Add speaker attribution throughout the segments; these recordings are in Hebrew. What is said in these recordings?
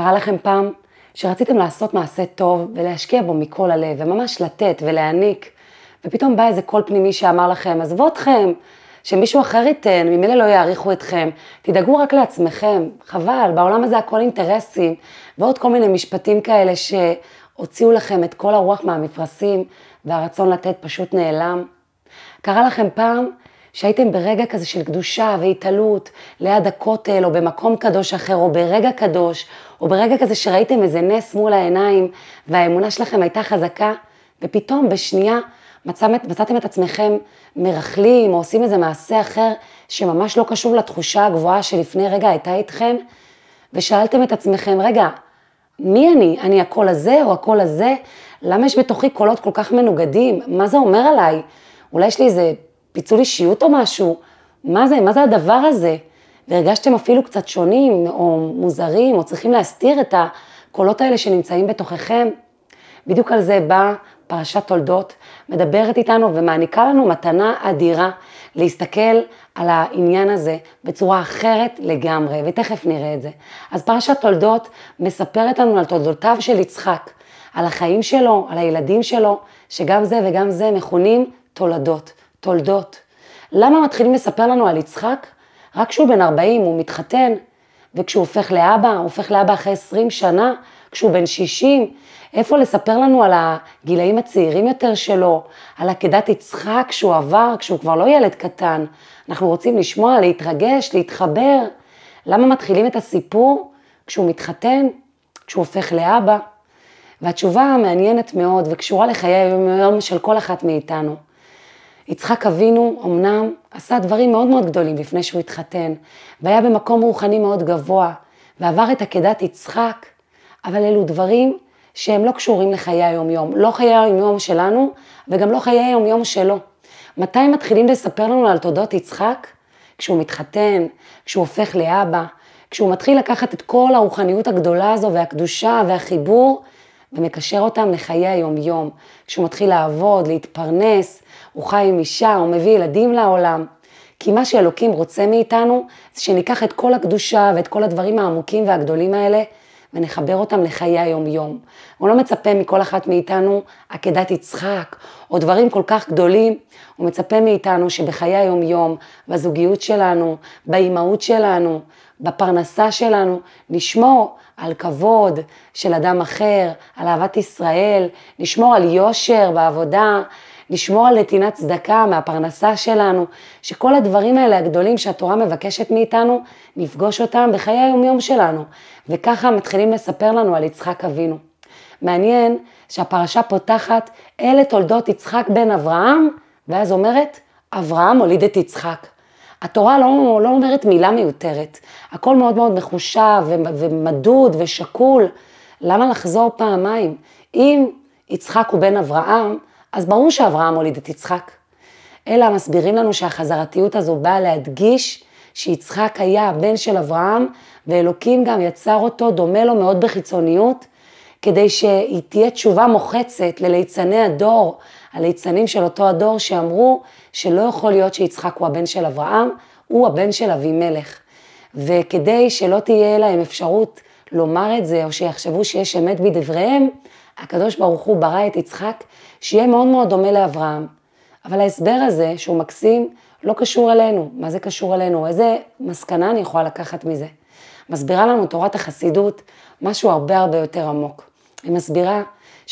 Speaker 1: קרה לכם פעם שרציתם לעשות מעשה טוב ולהשקיע בו מכל הלב, וממש לתת ולהעניק, ופתאום בא איזה קול פנימי שאמר לכם, עזבו אתכם, שמישהו אחר ייתן, ממילא לא יעריכו אתכם, תדאגו רק לעצמכם, חבל, בעולם הזה הכל אינטרסים, ועוד כל מיני משפטים כאלה שהוציאו לכם את כל הרוח מהמפרשים, והרצון לתת פשוט נעלם. קרה לכם פעם שהייתם ברגע כזה של קדושה והתעלות ליד הכותל, או במקום קדוש אחר, או ברגע קדוש, או ברגע כזה שראיתם איזה נס מול העיניים, והאמונה שלכם הייתה חזקה, ופתאום בשנייה מצאת, מצאתם את עצמכם מרכלים, או עושים איזה מעשה אחר, שממש לא קשור לתחושה הגבוהה שלפני רגע הייתה איתכם, ושאלתם את עצמכם, רגע, מי אני? אני הקול הזה או הקול הזה? למה יש בתוכי קולות כל כך מנוגדים? מה זה אומר עליי? אולי יש לי איזה פיצול אישיות או משהו? מה זה? מה זה הדבר הזה? והרגשתם אפילו קצת שונים או מוזרים או צריכים להסתיר את הקולות האלה שנמצאים בתוככם? בדיוק על זה באה פרשת תולדות, מדברת איתנו ומעניקה לנו מתנה אדירה להסתכל על העניין הזה בצורה אחרת לגמרי, ותכף נראה את זה. אז פרשת תולדות מספרת לנו על תולדותיו של יצחק, על החיים שלו, על הילדים שלו, שגם זה וגם זה מכונים תולדות, תולדות. למה מתחילים לספר לנו על יצחק? רק כשהוא בן 40 הוא מתחתן, וכשהוא הופך לאבא, הוא הופך לאבא אחרי 20 שנה, כשהוא בן 60, איפה לספר לנו על הגילאים הצעירים יותר שלו, על עקדת יצחק שהוא עבר כשהוא כבר לא ילד קטן. אנחנו רוצים לשמוע, להתרגש, להתחבר. למה מתחילים את הסיפור כשהוא מתחתן, כשהוא הופך לאבא? והתשובה מעניינת מאוד וקשורה לחיי היום-יום של כל אחת מאיתנו. יצחק אבינו אמנם עשה דברים מאוד מאוד גדולים לפני שהוא התחתן, והיה במקום רוחני מאוד גבוה, ועבר את עקדת יצחק, אבל אלו דברים שהם לא קשורים לחיי היום-יום, לא חיי היום-יום שלנו וגם לא חיי היום-יום שלו. מתי מתחילים לספר לנו על תודות יצחק? כשהוא מתחתן, כשהוא הופך לאבא, כשהוא מתחיל לקחת את כל הרוחניות הגדולה הזו והקדושה והחיבור ומקשר אותם לחיי היום-יום. כשהוא מתחיל לעבוד, להתפרנס, הוא חי עם אישה, הוא מביא ילדים לעולם. כי מה שאלוקים רוצה מאיתנו, זה שניקח את כל הקדושה ואת כל הדברים העמוקים והגדולים האלה, ונחבר אותם לחיי היום-יום. הוא לא מצפה מכל אחת מאיתנו עקדת יצחק, או דברים כל כך גדולים, הוא מצפה מאיתנו שבחיי היום-יום, בזוגיות שלנו, באימהות שלנו, בפרנסה שלנו, נשמור על כבוד של אדם אחר, על אהבת ישראל, נשמור על יושר בעבודה, לשמור על נתינת צדקה מהפרנסה שלנו, שכל הדברים האלה הגדולים שהתורה מבקשת מאיתנו, נפגוש אותם בחיי היומיום שלנו. וככה מתחילים לספר לנו על יצחק אבינו. מעניין שהפרשה פותחת, אלה תולדות יצחק בן אברהם, ואז אומרת, אברהם הוליד את יצחק. התורה לא, לא אומרת מילה מיותרת, הכל מאוד מאוד מחושב ומדוד ושקול. למה לחזור פעמיים? אם יצחק הוא בן אברהם, אז ברור שאברהם הוליד את יצחק. אלא מסבירים לנו שהחזרתיות הזו באה להדגיש שיצחק היה הבן של אברהם, ואלוקים גם יצר אותו דומה לו מאוד בחיצוניות, כדי שהיא תהיה תשובה מוחצת לליצני הדור, הליצנים של אותו הדור שאמרו שלא יכול להיות שיצחק הוא הבן של אברהם, הוא הבן של אבימלך. וכדי שלא תהיה להם אפשרות לומר את זה, או שיחשבו שיש אמת בדבריהם, הקדוש ברוך הוא ברא את יצחק שיהיה מאוד מאוד דומה לאברהם. אבל ההסבר הזה, שהוא מקסים, לא קשור אלינו. מה זה קשור אלינו? איזה מסקנה אני יכולה לקחת מזה? מסבירה לנו תורת החסידות משהו הרבה הרבה יותר עמוק. היא מסבירה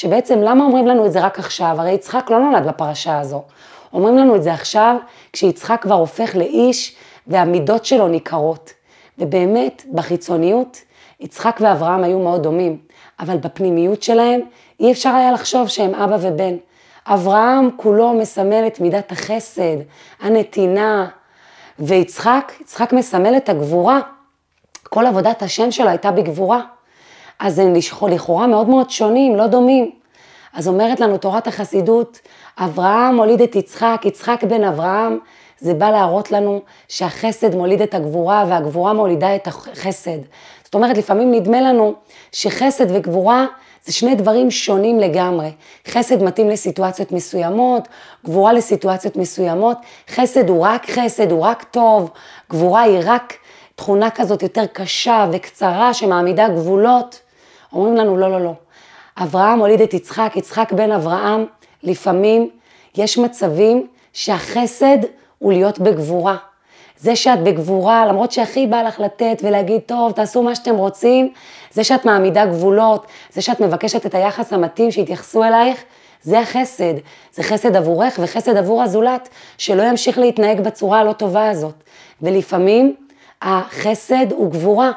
Speaker 1: שבעצם למה אומרים לנו את זה רק עכשיו? הרי יצחק לא נולד בפרשה הזו. אומרים לנו את זה עכשיו, כשיצחק כבר הופך לאיש והמידות שלו ניכרות. ובאמת, בחיצוניות, יצחק ואברהם היו מאוד דומים, אבל בפנימיות שלהם אי אפשר היה לחשוב שהם אבא ובן. אברהם כולו מסמל את מידת החסד, הנתינה, ויצחק, יצחק מסמל את הגבורה. כל עבודת השם שלו הייתה בגבורה. אז הם לכאורה מאוד מאוד שונים, לא דומים. אז אומרת לנו תורת החסידות, אברהם הוליד את יצחק, יצחק בן אברהם, זה בא להראות לנו שהחסד מוליד את הגבורה והגבורה מולידה את החסד. זאת אומרת, לפעמים נדמה לנו שחסד וגבורה זה שני דברים שונים לגמרי. חסד מתאים לסיטואציות מסוימות, גבורה לסיטואציות מסוימות. חסד הוא רק חסד, הוא רק טוב, גבורה היא רק תכונה כזאת יותר קשה וקצרה שמעמידה גבולות, אומרים לנו לא, לא, לא. אברהם הוליד את יצחק, יצחק בן אברהם, לפעמים יש מצבים שהחסד הוא להיות בגבורה. זה שאת בגבורה, למרות שהכי בא לך לתת ולהגיד, טוב, תעשו מה שאתם רוצים, זה שאת מעמידה גבולות, זה שאת מבקשת את היחס המתאים שיתייחסו אלייך, זה החסד. זה חסד עבורך וחסד עבור הזולת, שלא ימשיך להתנהג בצורה הלא טובה הזאת. ולפעמים החסד הוא גבורה.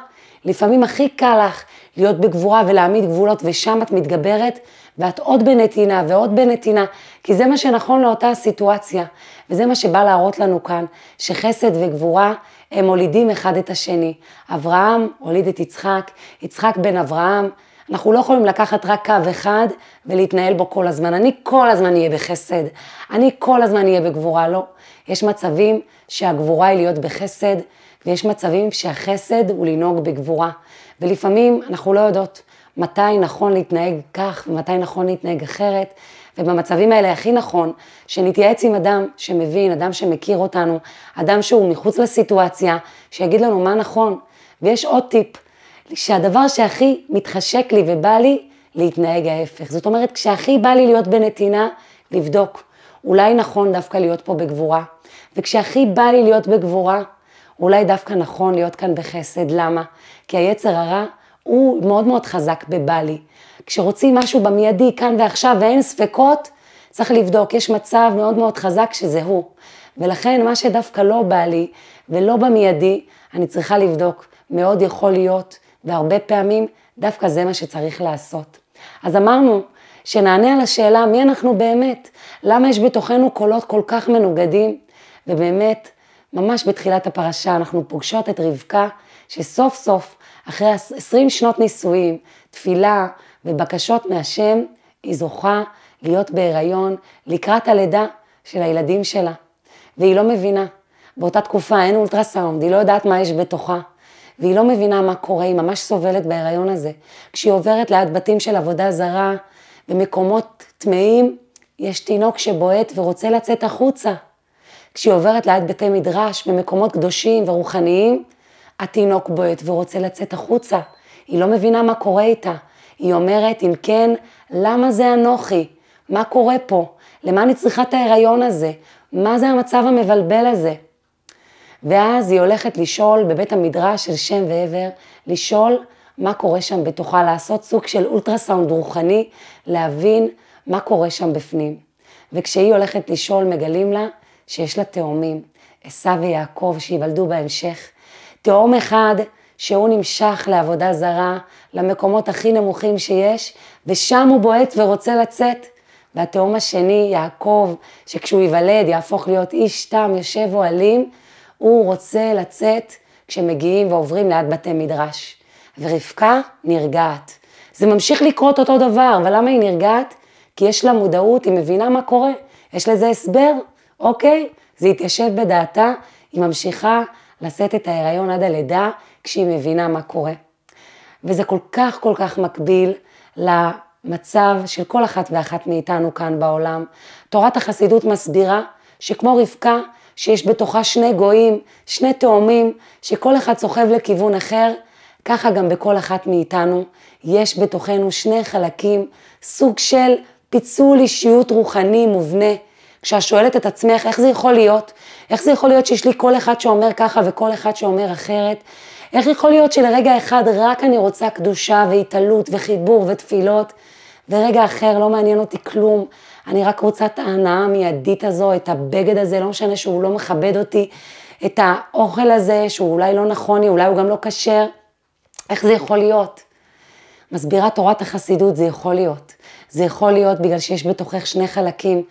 Speaker 1: לפעמים הכי קל לך להיות בגבורה ולהעמיד גבולות, ושם את מתגברת, ואת עוד בנתינה ועוד בנתינה, כי זה מה שנכון לאותה הסיטואציה, וזה מה שבא להראות לנו כאן, שחסד וגבורה הם מולידים אחד את השני. אברהם הוליד את יצחק, יצחק בן אברהם, אנחנו לא יכולים לקחת רק קו אחד ולהתנהל בו כל הזמן. אני כל הזמן אהיה בחסד, אני כל הזמן אהיה בגבורה, לא. יש מצבים שהגבורה היא להיות בחסד, ויש מצבים שהחסד הוא לנהוג בגבורה. ולפעמים אנחנו לא יודעות מתי נכון להתנהג כך ומתי נכון להתנהג אחרת, ובמצבים האלה הכי נכון שנתייעץ עם אדם שמבין, אדם שמכיר אותנו, אדם שהוא מחוץ לסיטואציה, שיגיד לנו מה נכון. ויש עוד טיפ, שהדבר שהכי מתחשק לי ובא לי, להתנהג ההפך. זאת אומרת, כשהכי בא לי להיות בנתינה, לבדוק. אולי נכון דווקא להיות פה בגבורה. וכשהכי בא לי להיות בגבורה, אולי דווקא נכון להיות כאן בחסד. למה? כי היצר הרע הוא מאוד מאוד חזק בבא לי. כשרוצים משהו במיידי, כאן ועכשיו, ואין ספקות, צריך לבדוק. יש מצב מאוד מאוד חזק שזה הוא. ולכן מה שדווקא לא בא לי ולא במיידי, אני צריכה לבדוק. מאוד יכול להיות, והרבה פעמים דווקא זה מה שצריך לעשות. אז אמרנו שנענה על השאלה מי אנחנו באמת, למה יש בתוכנו קולות כל כך מנוגדים, ובאמת, ממש בתחילת הפרשה אנחנו פוגשות את רבקה, שסוף סוף, אחרי 20 שנות נישואים, תפילה ובקשות מהשם, היא זוכה להיות בהיריון לקראת הלידה של הילדים שלה. והיא לא מבינה. באותה תקופה אין אולטרסאונד, היא לא יודעת מה יש בתוכה. והיא לא מבינה מה קורה, היא ממש סובלת בהיריון הזה. כשהיא עוברת ליד בתים של עבודה זרה, במקומות טמאים, יש תינוק שבועט ורוצה לצאת החוצה. כשהיא עוברת ליד בתי מדרש, במקומות קדושים ורוחניים, התינוק בועט ורוצה לצאת החוצה. היא לא מבינה מה קורה איתה. היא אומרת, אם כן, למה זה אנוכי? מה קורה פה? למה אני צריכה את ההיריון הזה? מה זה המצב המבלבל הזה? ואז היא הולכת לשאול בבית המדרש של שם ועבר, לשאול מה קורה שם בתוכה, לעשות סוג של אולטרסאונד רוחני, להבין מה קורה שם בפנים. וכשהיא הולכת לשאול, מגלים לה שיש לה תאומים, עשו ויעקב, שייוולדו בהמשך. תאום אחד שהוא נמשך לעבודה זרה, למקומות הכי נמוכים שיש, ושם הוא בועט ורוצה לצאת. והתאום השני, יעקב, שכשהוא ייוולד יהפוך להיות איש תם, יושב אוהלים, הוא רוצה לצאת כשמגיעים ועוברים ליד בתי מדרש. ורבקה נרגעת. זה ממשיך לקרות אותו דבר, אבל למה היא נרגעת? כי יש לה מודעות, היא מבינה מה קורה, יש לזה הסבר, אוקיי? זה התיישב בדעתה, היא ממשיכה לשאת את ההיריון עד הלידה כשהיא מבינה מה קורה. וזה כל כך כל כך מקביל למצב של כל אחת ואחת מאיתנו כאן בעולם. תורת החסידות מסבירה שכמו רבקה, שיש בתוכה שני גויים, שני תאומים, שכל אחד סוחב לכיוון אחר, ככה גם בכל אחת מאיתנו יש בתוכנו שני חלקים, סוג של פיצול אישיות רוחני מובנה. כשאת שואלת את עצמך איך זה יכול להיות, איך זה יכול להיות שיש לי כל אחד שאומר ככה וכל אחד שאומר אחרת, איך יכול להיות שלרגע אחד רק אני רוצה קדושה והתעלות וחיבור ותפילות, ורגע אחר לא מעניין אותי כלום, אני רק רוצה את ההנאה המיידית הזו, את הבגד הזה, לא משנה שהוא לא מכבד אותי, את האוכל הזה שהוא אולי לא נכון לי, אולי הוא גם לא כשר, איך זה יכול להיות? מסבירה תורת החסידות, זה יכול להיות. זה יכול להיות בגלל שיש בתוכך שני חלקים.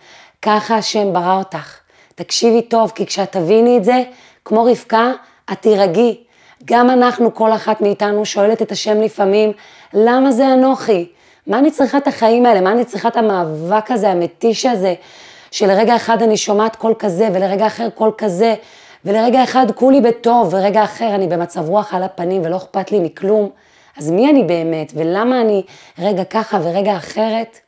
Speaker 1: ככה השם ברא אותך. תקשיבי טוב, כי כשאת תביני את זה, כמו רבקה, את תירגעי. גם אנחנו, כל אחת מאיתנו, שואלת את השם לפעמים, למה זה אנוכי? מה אני צריכה את החיים האלה? מה אני צריכה את המאבק הזה, המתיש הזה, שלרגע אחד אני שומעת קול כזה, ולרגע אחר קול כזה, ולרגע אחד כולי בטוב, ורגע אחר אני במצב רוח על הפנים ולא אכפת לי מכלום. אז מי אני באמת, ולמה אני רגע ככה ורגע אחרת?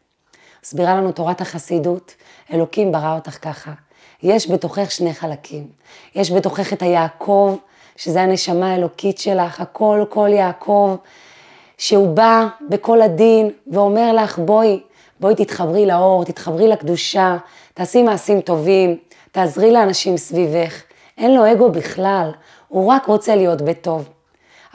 Speaker 1: מסבירה לנו תורת החסידות, אלוקים ברא אותך ככה. יש בתוכך שני חלקים. יש בתוכך את היעקב שזה הנשמה האלוקית שלך, הכל כל יעקב, שהוא בא בכל הדין ואומר לך, בואי, בואי תתחברי לאור, תתחברי לקדושה, תעשי מעשים טובים, תעזרי לאנשים סביבך. אין לו אגו בכלל, הוא רק רוצה להיות בטוב.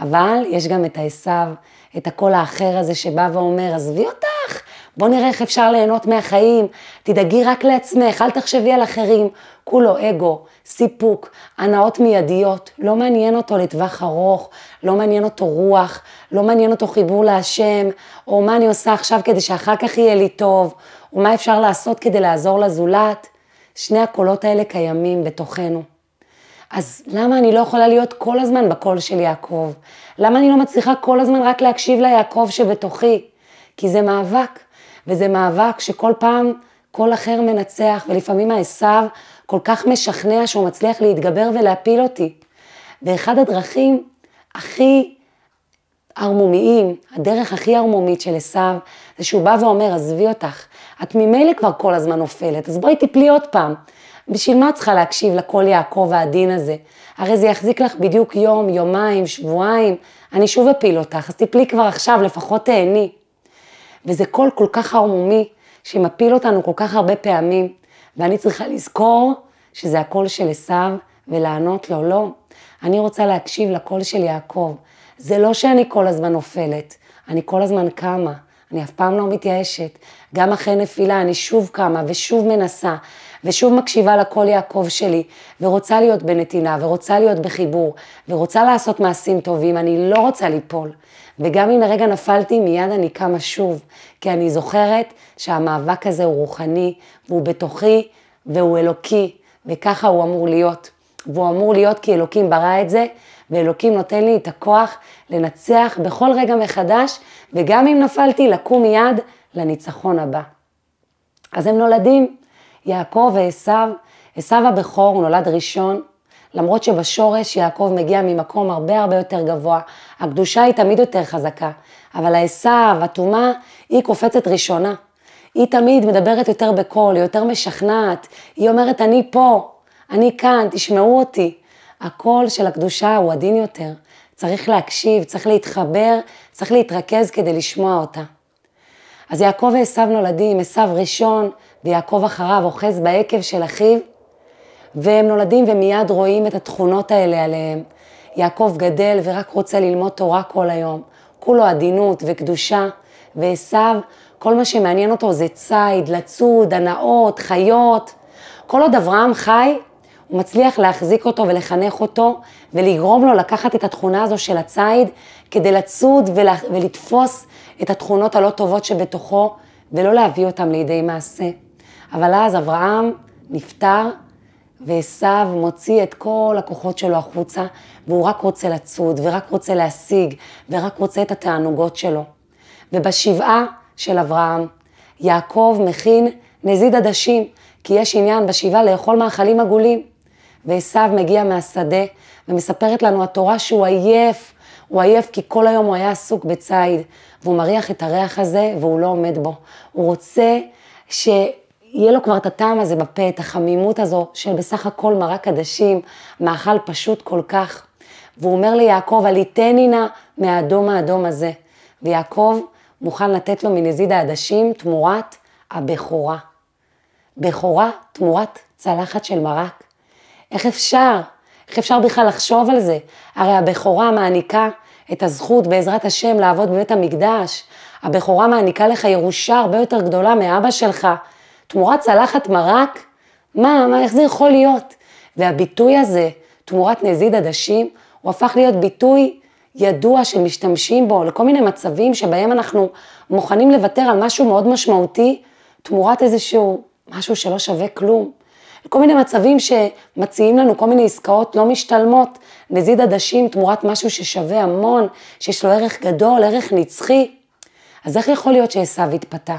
Speaker 1: אבל יש גם את העשיו, את הקול האחר הזה שבא ואומר, עזבי אותך, בוא נראה איך אפשר ליהנות מהחיים, תדאגי רק לעצמך, אל תחשבי על אחרים. כולו אגו, סיפוק, הנאות מיידיות, לא מעניין אותו לטווח ארוך, לא מעניין אותו רוח, לא מעניין אותו חיבור להשם, או מה אני עושה עכשיו כדי שאחר כך יהיה לי טוב, או מה אפשר לעשות כדי לעזור לזולת. שני הקולות האלה קיימים בתוכנו. אז למה אני לא יכולה להיות כל הזמן בקול של יעקב? למה אני לא מצליחה כל הזמן רק להקשיב ליעקב שבתוכי? כי זה מאבק, וזה מאבק שכל פעם קול אחר מנצח, ולפעמים העשיו כל כך משכנע שהוא מצליח להתגבר ולהפיל אותי. ואחד הדרכים הכי ערמומיים, הדרך הכי ערמומית של עשיו, זה שהוא בא ואומר, עזבי אותך, את ממילא כבר כל הזמן נופלת, אז בואי תפלי עוד פעם. בשביל מה את צריכה להקשיב לקול יעקב העדין הזה? הרי זה יחזיק לך בדיוק יום, יומיים, שבועיים, אני שוב אפיל אותך, אז תפלי כבר עכשיו, לפחות תהני. וזה קול כל כך ערמומי, שמפיל אותנו כל כך הרבה פעמים, ואני צריכה לזכור שזה הקול של עשיו, ולענות לו, לא, אני רוצה להקשיב לקול של יעקב. זה לא שאני כל הזמן נופלת, אני כל הזמן קמה, אני אף פעם לא מתייאשת. גם אחרי נפילה אני שוב קמה ושוב מנסה, ושוב מקשיבה לקול יעקב שלי, ורוצה להיות בנתינה, ורוצה להיות בחיבור, ורוצה לעשות מעשים טובים, אני לא רוצה ליפול. וגם אם לרגע נפלתי, מיד אני קמה שוב, כי אני זוכרת שהמאבק הזה הוא רוחני, והוא בתוכי, והוא אלוקי, וככה הוא אמור להיות. והוא אמור להיות כי אלוקים ברא את זה, ואלוקים נותן לי את הכוח לנצח בכל רגע מחדש, וגם אם נפלתי, לקום מיד לניצחון הבא. אז הם נולדים, יעקב ועשו, עשו הבכור, הוא נולד ראשון, למרות שבשורש יעקב מגיע ממקום הרבה הרבה יותר גבוה, הקדושה היא תמיד יותר חזקה, אבל העשו, הטומאה, היא קופצת ראשונה. היא תמיד מדברת יותר בקול, היא יותר משכנעת, היא אומרת אני פה, אני כאן, תשמעו אותי. הקול של הקדושה הוא עדין יותר, צריך להקשיב, צריך להתחבר, צריך להתרכז כדי לשמוע אותה. אז יעקב ועשו נולדים, עשו ראשון ויעקב אחריו אוחז בעקב של אחיו, והם נולדים ומיד רואים את התכונות האלה עליהם. יעקב גדל ורק רוצה ללמוד תורה כל היום, כולו עדינות וקדושה, ועשו, כל מה שמעניין אותו זה ציד, לצוד, הנאות, חיות. כל עוד אברהם חי, הוא מצליח להחזיק אותו ולחנך אותו ולגרום לו לקחת את התכונה הזו של הציד כדי לצוד ולה, ולתפוס את התכונות הלא טובות שבתוכו ולא להביא אותם לידי מעשה. אבל אז אברהם נפטר ועשו מוציא את כל הכוחות שלו החוצה והוא רק רוצה לצוד ורק רוצה להשיג ורק רוצה את התענוגות שלו. ובשבעה של אברהם יעקב מכין נזיד עדשים כי יש עניין בשבעה לאכול מאכלים עגולים. ועשו מגיע מהשדה ומספרת לנו התורה שהוא עייף, הוא עייף כי כל היום הוא היה עסוק בציד, והוא מריח את הריח הזה והוא לא עומד בו. הוא רוצה שיהיה לו כבר את הטעם הזה בפה, את החמימות הזו של בסך הכל מרק עדשים, מאכל פשוט כל כך. והוא אומר ליעקב, עליתני נא מהאדום האדום הזה. ויעקב מוכן לתת לו מנזיד העדשים תמורת הבכורה. בכורה תמורת צלחת של מרק. איך אפשר? איך אפשר בכלל לחשוב על זה? הרי הבכורה מעניקה את הזכות בעזרת השם לעבוד בבית המקדש. הבכורה מעניקה לך ירושה הרבה יותר גדולה מאבא שלך. תמורת צלחת מרק? מה, מה, איך זה יכול להיות? והביטוי הזה, תמורת נזיד עדשים, הוא הפך להיות ביטוי ידוע שמשתמשים בו לכל מיני מצבים שבהם אנחנו מוכנים לוותר על משהו מאוד משמעותי, תמורת איזשהו משהו שלא שווה כלום. כל מיני מצבים שמציעים לנו כל מיני עסקאות לא משתלמות, נזיד עדשים תמורת משהו ששווה המון, שיש לו ערך גדול, ערך נצחי. אז איך יכול להיות שעשו התפתה?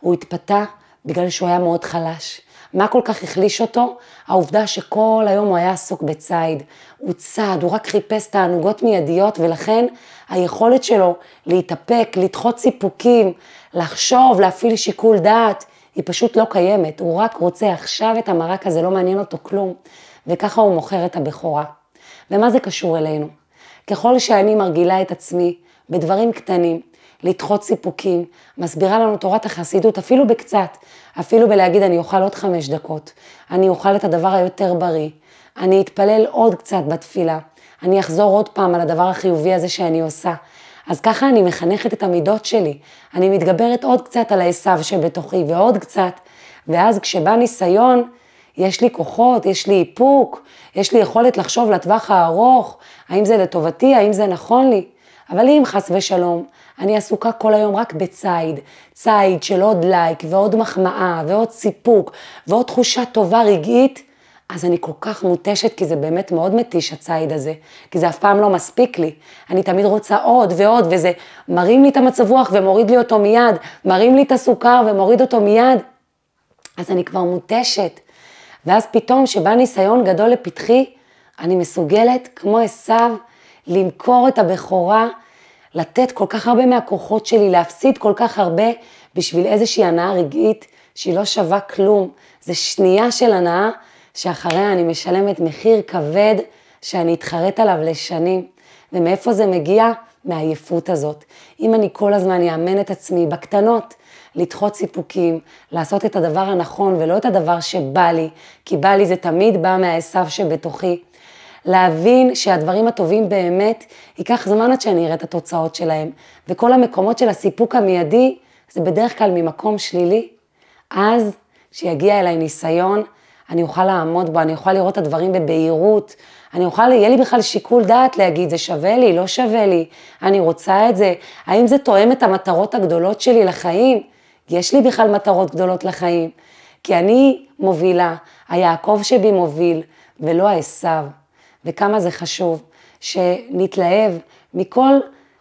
Speaker 1: הוא התפתה בגלל שהוא היה מאוד חלש. מה כל כך החליש אותו? העובדה שכל היום הוא היה עסוק בציד. הוא צד, הוא רק חיפש תענוגות מיידיות, ולכן היכולת שלו להתאפק, לדחות סיפוקים, לחשוב, להפעיל שיקול דעת, היא פשוט לא קיימת, הוא רק רוצה עכשיו את המרק הזה, לא מעניין אותו כלום, וככה הוא מוכר את הבכורה. ומה זה קשור אלינו? ככל שאני מרגילה את עצמי בדברים קטנים, לדחות סיפוקים, מסבירה לנו תורת החסידות, אפילו בקצת, אפילו בלהגיד אני אוכל עוד חמש דקות, אני אוכל את הדבר היותר בריא, אני אתפלל עוד קצת בתפילה, אני אחזור עוד פעם על הדבר החיובי הזה שאני עושה. אז ככה אני מחנכת את המידות שלי, אני מתגברת עוד קצת על העשו שבתוכי ועוד קצת, ואז כשבא ניסיון, יש לי כוחות, יש לי איפוק, יש לי יכולת לחשוב לטווח הארוך, האם זה לטובתי, האם זה נכון לי. אבל אם חס ושלום, אני עסוקה כל היום רק בציד, ציד של עוד לייק ועוד מחמאה ועוד סיפוק ועוד תחושה טובה רגעית, אז אני כל כך מותשת, כי זה באמת מאוד מתיש הציד הזה, כי זה אף פעם לא מספיק לי. אני תמיד רוצה עוד ועוד, וזה מרים לי את המצב רוח ומוריד לי אותו מיד, מרים לי את הסוכר ומוריד אותו מיד. אז אני כבר מותשת. ואז פתאום, כשבא ניסיון גדול לפתחי, אני מסוגלת, כמו עשיו, למכור את הבכורה, לתת כל כך הרבה מהכוחות שלי, להפסיד כל כך הרבה בשביל איזושהי הנאה רגעית שהיא לא שווה כלום. זה שנייה של הנאה שאחריה אני משלמת מחיר כבד שאני אתחרט עליו לשנים. ומאיפה זה מגיע? מהעייפות הזאת. אם אני כל הזמן אאמן את עצמי בקטנות, לדחות סיפוקים, לעשות את הדבר הנכון ולא את הדבר שבא לי, כי בא לי זה תמיד בא מהעשו שבתוכי. להבין שהדברים הטובים באמת, ייקח זמן עד שאני אראה את התוצאות שלהם. וכל המקומות של הסיפוק המיידי, זה בדרך כלל ממקום שלילי. אז, כשיגיע אליי ניסיון, אני אוכל לעמוד בו, אני אוכל לראות את הדברים בבהירות, אני אוכל, יהיה לי בכלל שיקול דעת להגיד, זה שווה לי, לא שווה לי, אני רוצה את זה, האם זה תואם את המטרות הגדולות שלי לחיים? יש לי בכלל מטרות גדולות לחיים, כי אני מובילה, היעקב שבי מוביל, ולא העשו. וכמה זה חשוב שנתלהב מכל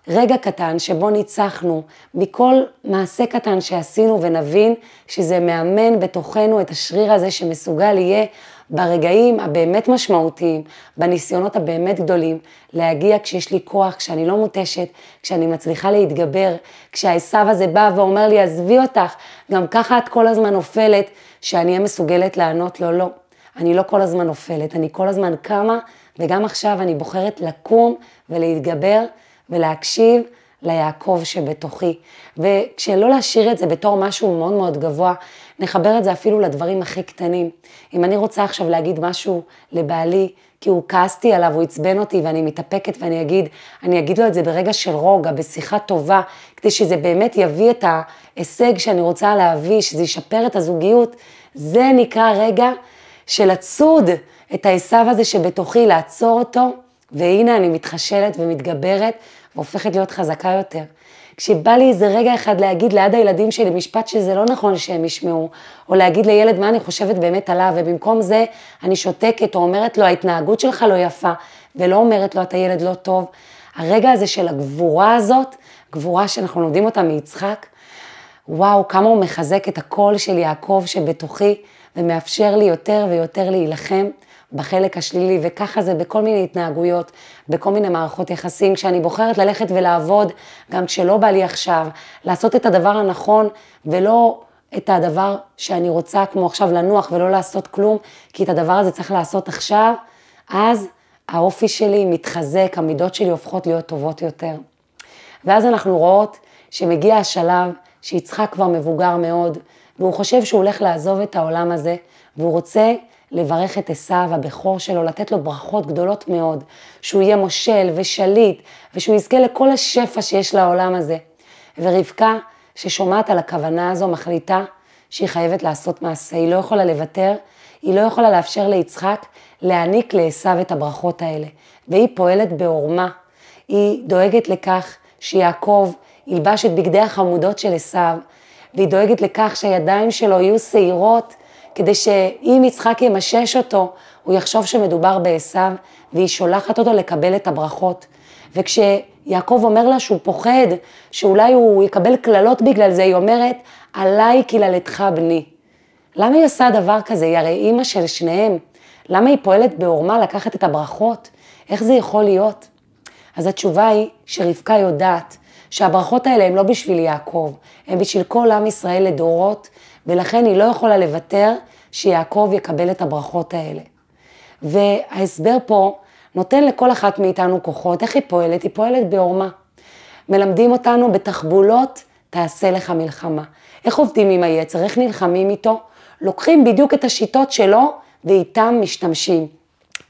Speaker 1: רגע קטן שבו ניצחנו, מכל מעשה קטן שעשינו ונבין שזה מאמן בתוכנו את השריר הזה שמסוגל יהיה ברגעים הבאמת משמעותיים, בניסיונות הבאמת גדולים, להגיע כשיש לי כוח, כשאני לא מותשת, כשאני מצליחה להתגבר, כשהעשו הזה בא ואומר לי, עזבי אותך, גם ככה את כל הזמן נופלת, שאני אהיה מסוגלת לענות לו, לא. אני לא כל הזמן נופלת, אני כל הזמן קמה, וגם עכשיו אני בוחרת לקום ולהתגבר ולהקשיב ליעקב שבתוכי. וכשלא להשאיר את זה בתור משהו מאוד מאוד גבוה, נחבר את זה אפילו לדברים הכי קטנים. אם אני רוצה עכשיו להגיד משהו לבעלי, כי הוא כעסתי עליו, הוא עצבן אותי ואני מתאפקת ואני אגיד, אני אגיד לו את זה ברגע של רוגע, בשיחה טובה, כדי שזה באמת יביא את ההישג שאני רוצה להביא, שזה ישפר את הזוגיות, זה נקרא רגע של לצוד את העשו הזה שבתוכי, לעצור אותו, והנה אני מתחשלת ומתגברת והופכת להיות חזקה יותר. כשבא לי איזה רגע אחד להגיד ליד הילדים שלי משפט שזה לא נכון שהם ישמעו, או להגיד לילד מה אני חושבת באמת עליו, ובמקום זה אני שותקת או אומרת לו ההתנהגות שלך לא יפה, ולא אומרת לו אתה ילד לא טוב, הרגע הזה של הגבורה הזאת, גבורה שאנחנו לומדים אותה מיצחק, וואו, כמה הוא מחזק את הקול של יעקב שבתוכי, ומאפשר לי יותר ויותר להילחם בחלק השלילי, וככה זה בכל מיני התנהגויות, בכל מיני מערכות יחסים, כשאני בוחרת ללכת ולעבוד, גם כשלא בא לי עכשיו, לעשות את הדבר הנכון, ולא את הדבר שאני רוצה, כמו עכשיו לנוח ולא לעשות כלום, כי את הדבר הזה צריך לעשות עכשיו, אז האופי שלי מתחזק, המידות שלי הופכות להיות טובות יותר. ואז אנחנו רואות שמגיע השלב שיצחק כבר מבוגר מאוד, והוא חושב שהוא הולך לעזוב את העולם הזה, והוא רוצה לברך את עשיו, הבכור שלו, לתת לו ברכות גדולות מאוד, שהוא יהיה מושל ושליט, ושהוא יזכה לכל השפע שיש לעולם הזה. ורבקה, ששומעת על הכוונה הזו, מחליטה שהיא חייבת לעשות מעשה, היא לא יכולה לוותר, היא לא יכולה לאפשר ליצחק להעניק לעשיו את הברכות האלה. והיא פועלת בעורמה, היא דואגת לכך שיעקב ילבש את בגדי החמודות של עשיו, והיא דואגת לכך שהידיים שלו יהיו שעירות, כדי שאם יצחק ימשש אותו, הוא יחשוב שמדובר בעשו, והיא שולחת אותו לקבל את הברכות. וכשיעקב אומר לה שהוא פוחד, שאולי הוא יקבל קללות בגלל זה, היא אומרת, עליי קללתך בני. למה היא עושה דבר כזה? היא הרי אימא של שניהם. למה היא פועלת בעורמה לקחת את הברכות? איך זה יכול להיות? אז התשובה היא שרבקה יודעת שהברכות האלה הן לא בשביל יעקב, הן בשביל כל עם ישראל לדורות, ולכן היא לא יכולה לוותר שיעקב יקבל את הברכות האלה. וההסבר פה נותן לכל אחת מאיתנו כוחות. איך היא פועלת? היא פועלת בעורמה. מלמדים אותנו בתחבולות, תעשה לך מלחמה. איך עובדים עם היצר? איך נלחמים איתו? לוקחים בדיוק את השיטות שלו ואיתם משתמשים.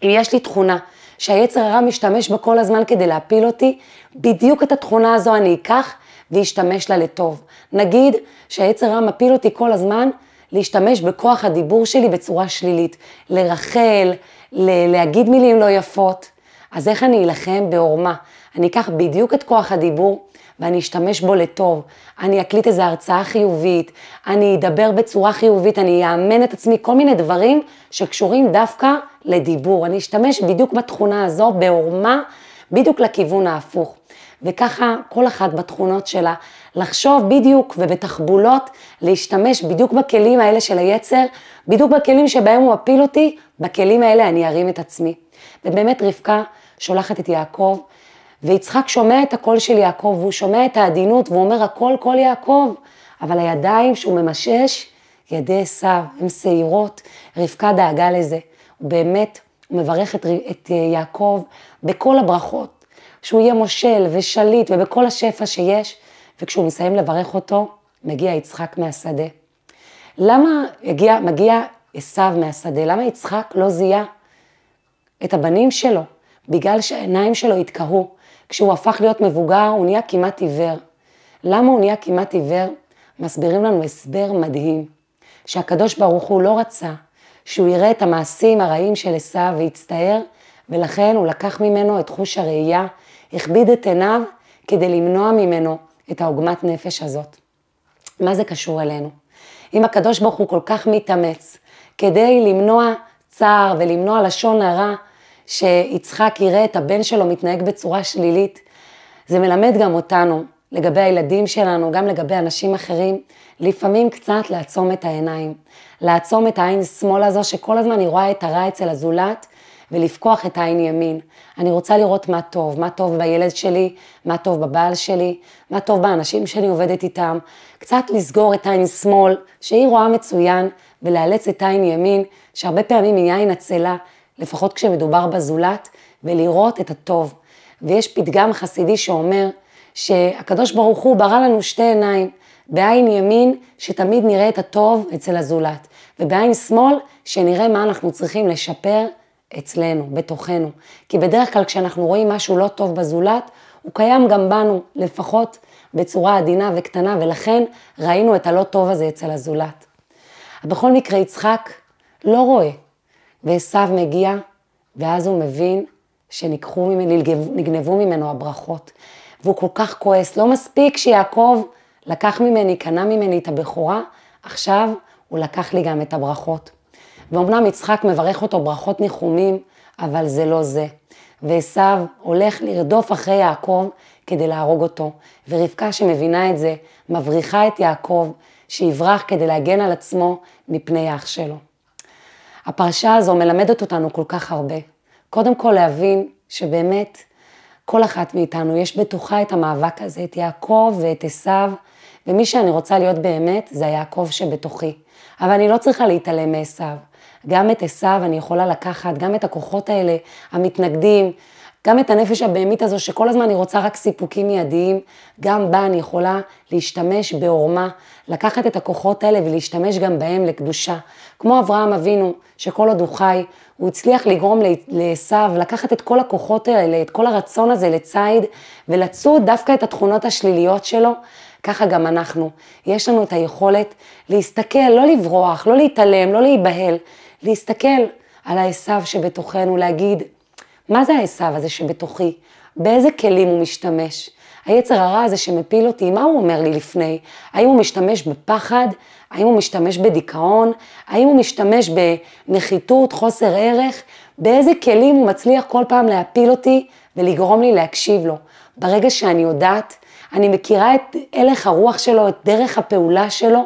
Speaker 1: אם יש לי תכונה שהיצר הרע משתמש בה כל הזמן כדי להפיל אותי, בדיוק את התכונה הזו אני אקח ואשתמש לה לטוב. נגיד שהיצר הרע מפיל אותי כל הזמן להשתמש בכוח הדיבור שלי בצורה שלילית, לרכל, להגיד מילים לא יפות. אז איך אני אלחם בעורמה? אני אקח בדיוק את כוח הדיבור ואני אשתמש בו לטוב. אני אקליט איזו הרצאה חיובית, אני אדבר בצורה חיובית, אני אאמן את עצמי, כל מיני דברים שקשורים דווקא לדיבור. אני אשתמש בדיוק בתכונה הזו, בעורמה, בדיוק לכיוון ההפוך. וככה כל אחת בתכונות שלה, לחשוב בדיוק ובתחבולות, להשתמש בדיוק בכלים האלה של היצר, בדיוק בכלים שבהם הוא מפיל אותי, בכלים האלה אני ארים את עצמי. ובאמת רבקה שולחת את יעקב, ויצחק שומע את הקול של יעקב, והוא שומע את העדינות, והוא אומר, הכל קול יעקב, אבל הידיים שהוא ממשש, ידי עשיו, הן שעירות, רבקה דאגה לזה. הוא באמת, מברך את, את יעקב בכל הברכות, שהוא יהיה מושל ושליט ובכל השפע שיש, וכשהוא מסיים לברך אותו, מגיע יצחק מהשדה. למה הגיע, מגיע עשיו מהשדה? למה יצחק לא זיהה את הבנים שלו? בגלל שהעיניים שלו התקהו. כשהוא הפך להיות מבוגר, הוא נהיה כמעט עיוור. למה הוא נהיה כמעט עיוור? מסבירים לנו הסבר מדהים, שהקדוש ברוך הוא לא רצה שהוא יראה את המעשים הרעים של עשיו ויצטער, ולכן הוא לקח ממנו את חוש הראייה, הכביד את עיניו כדי למנוע ממנו את העוגמת נפש הזאת. מה זה קשור אלינו? אם הקדוש ברוך הוא כל כך מתאמץ כדי למנוע צער ולמנוע לשון הרע, שיצחק יראה את הבן שלו מתנהג בצורה שלילית, זה מלמד גם אותנו, לגבי הילדים שלנו, גם לגבי אנשים אחרים, לפעמים קצת לעצום את העיניים. לעצום את העין שמאל הזו, שכל הזמן אני רואה את הרע אצל הזולת, ולפקוח את העין ימין. אני רוצה לראות מה טוב, מה טוב בילד שלי, מה טוב בבעל שלי, מה טוב באנשים שאני עובדת איתם. קצת לסגור את העין שמאל, שהיא רואה מצוין, ולאלץ את העין ימין, שהרבה פעמים היא עין עצלה, לפחות כשמדובר בזולת, ולראות את הטוב. ויש פתגם חסידי שאומר שהקדוש ברוך הוא ברא לנו שתי עיניים, בעין ימין שתמיד נראה את הטוב אצל הזולת, ובעין שמאל שנראה מה אנחנו צריכים לשפר אצלנו, בתוכנו. כי בדרך כלל כשאנחנו רואים משהו לא טוב בזולת, הוא קיים גם בנו, לפחות בצורה עדינה וקטנה, ולכן ראינו את הלא טוב הזה אצל הזולת. בכל מקרה, יצחק לא רואה, ועשו מגיע, ואז הוא מבין שנגנבו ממנו, ממנו הברכות. והוא כל כך כועס, לא מספיק שיעקב לקח ממני, קנה ממני את הבכורה, עכשיו הוא לקח לי גם את הברכות. ואומנם יצחק מברך אותו ברכות ניחומים, אבל זה לא זה. ועשו הולך לרדוף אחרי יעקב כדי להרוג אותו. ורבקה שמבינה את זה, מבריחה את יעקב, שיברח כדי להגן על עצמו מפני אח שלו. הפרשה הזו מלמדת אותנו כל כך הרבה. קודם כל להבין שבאמת כל אחת מאיתנו יש בתוכה את המאבק הזה, את יעקב ואת עשיו, ומי שאני רוצה להיות באמת זה היעקב שבתוכי. אבל אני לא צריכה להתעלם מעשיו. גם את עשיו אני יכולה לקחת, גם את הכוחות האלה, המתנגדים, גם את הנפש הבהמית הזו שכל הזמן אני רוצה רק סיפוקים מיידיים, גם בה אני יכולה להשתמש בעורמה, לקחת את הכוחות האלה ולהשתמש גם בהם לקדושה. כמו אברהם אבינו, שכל עוד הוא חי, הוא הצליח לגרום לעשו לקחת את כל הכוחות האלה, את כל הרצון הזה לציד, ולצוד דווקא את התכונות השליליות שלו. ככה גם אנחנו. יש לנו את היכולת להסתכל, לא לברוח, לא להתעלם, לא להיבהל, להסתכל על העשו שבתוכנו, להגיד, מה זה העשו הזה שבתוכי? באיזה כלים הוא משתמש? היצר הרע הזה שמפיל אותי, מה הוא אומר לי לפני? האם הוא משתמש בפחד? האם הוא משתמש בדיכאון? האם הוא משתמש בנחיתות, חוסר ערך? באיזה כלים הוא מצליח כל פעם להפיל אותי ולגרום לי להקשיב לו? ברגע שאני יודעת, אני מכירה את הלך הרוח שלו, את דרך הפעולה שלו,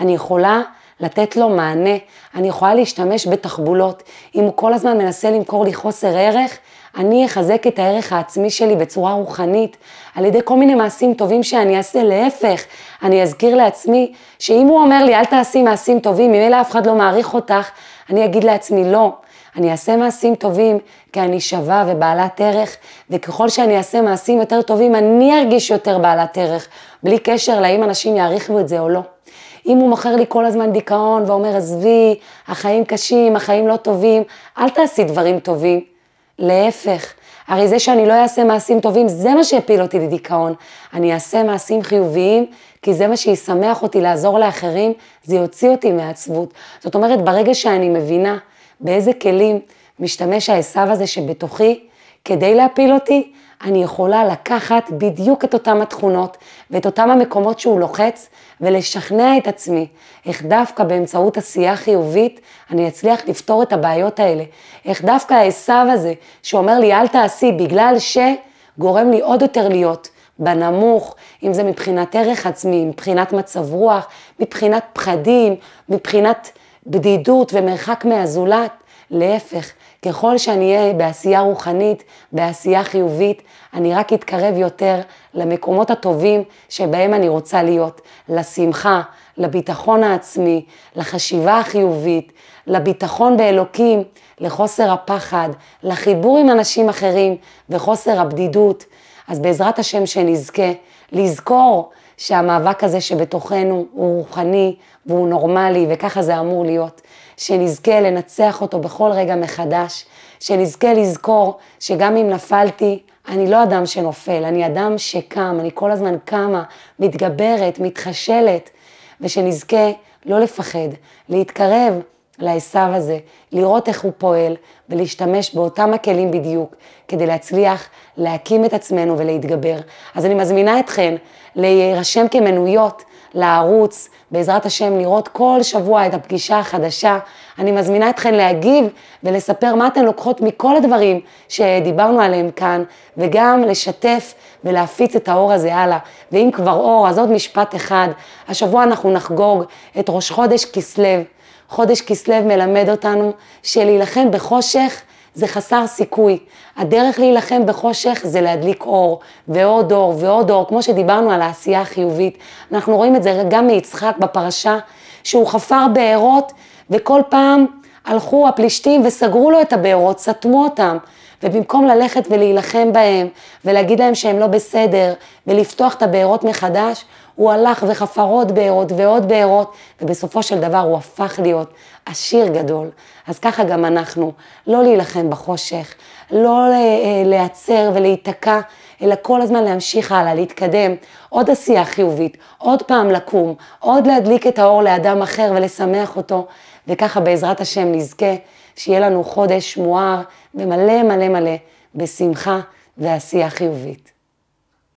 Speaker 1: אני יכולה לתת לו מענה, אני יכולה להשתמש בתחבולות. אם הוא כל הזמן מנסה למכור לי חוסר ערך, אני אחזק את הערך העצמי שלי בצורה רוחנית, על ידי כל מיני מעשים טובים שאני אעשה, להפך, אני אזכיר לעצמי שאם הוא אומר לי אל תעשי מעשים טובים, ממילא אף אחד לא מעריך אותך, אני אגיד לעצמי לא, אני אעשה מעשים טובים כי אני שווה ובעלת ערך, וככל שאני אעשה מעשים יותר טובים, אני ארגיש יותר בעלת ערך, בלי קשר לאם אנשים יעריכו את זה או לא. אם הוא מוכר לי כל הזמן דיכאון ואומר, עזבי, החיים קשים, החיים לא טובים, אל תעשי דברים טובים. להפך, הרי זה שאני לא אעשה מעשים טובים, זה מה שיפיל אותי לדיכאון. אני אעשה מעשים חיוביים, כי זה מה שישמח אותי לעזור לאחרים, זה יוציא אותי מעצבות. זאת אומרת, ברגע שאני מבינה באיזה כלים משתמש העשו הזה שבתוכי, כדי להפיל אותי, אני יכולה לקחת בדיוק את אותם התכונות ואת אותם המקומות שהוא לוחץ ולשכנע את עצמי איך דווקא באמצעות עשייה חיובית אני אצליח לפתור את הבעיות האלה. איך דווקא העשו הזה שאומר לי אל תעשי בגלל שגורם לי עוד יותר להיות בנמוך, אם זה מבחינת ערך עצמי, מבחינת מצב רוח, מבחינת פחדים, מבחינת בדידות ומרחק מהזולת, להפך, ככל שאני אהיה בעשייה רוחנית, בעשייה חיובית, אני רק אתקרב יותר למקומות הטובים שבהם אני רוצה להיות, לשמחה, לביטחון העצמי, לחשיבה החיובית, לביטחון באלוקים, לחוסר הפחד, לחיבור עם אנשים אחרים וחוסר הבדידות. אז בעזרת השם שנזכה לזכור שהמאבק הזה שבתוכנו הוא רוחני והוא נורמלי וככה זה אמור להיות. שנזכה לנצח אותו בכל רגע מחדש, שנזכה לזכור שגם אם נפלתי, אני לא אדם שנופל, אני אדם שקם, אני כל הזמן קמה, מתגברת, מתחשלת, ושנזכה לא לפחד, להתקרב לעשו הזה, לראות איך הוא פועל ולהשתמש באותם הכלים בדיוק כדי להצליח להקים את עצמנו ולהתגבר. אז אני מזמינה אתכן להירשם כמנויות לערוץ, בעזרת השם לראות כל שבוע את הפגישה החדשה. אני מזמינה אתכן להגיב ולספר מה אתן לוקחות מכל הדברים שדיברנו עליהם כאן, וגם לשתף ולהפיץ את האור הזה הלאה. ואם כבר אור, אז עוד משפט אחד. השבוע אנחנו נחגוג את ראש חודש כסלו. חודש כסלו מלמד אותנו שלהילחם בחושך זה חסר סיכוי. הדרך להילחם בחושך זה להדליק אור, ועוד אור ועוד אור, כמו שדיברנו על העשייה החיובית. אנחנו רואים את זה גם מיצחק בפרשה, שהוא חפר בארות, וכל פעם הלכו הפלישתים וסגרו לו את הבארות, סתמו אותם. ובמקום ללכת ולהילחם בהם, ולהגיד להם שהם לא בסדר, ולפתוח את הבארות מחדש, הוא הלך וחפר עוד בארות ועוד בארות, ובסופו של דבר הוא הפך להיות עשיר גדול. אז ככה גם אנחנו, לא להילחם בחושך, לא אה, להיעצר ולהיתקע, אלא כל הזמן להמשיך הלאה, להתקדם, עוד עשייה חיובית, עוד פעם לקום, עוד להדליק את האור לאדם אחר ולשמח אותו, וככה בעזרת השם נזכה שיהיה לנו חודש מואר ומלא מלא מלא בשמחה ועשייה חיובית.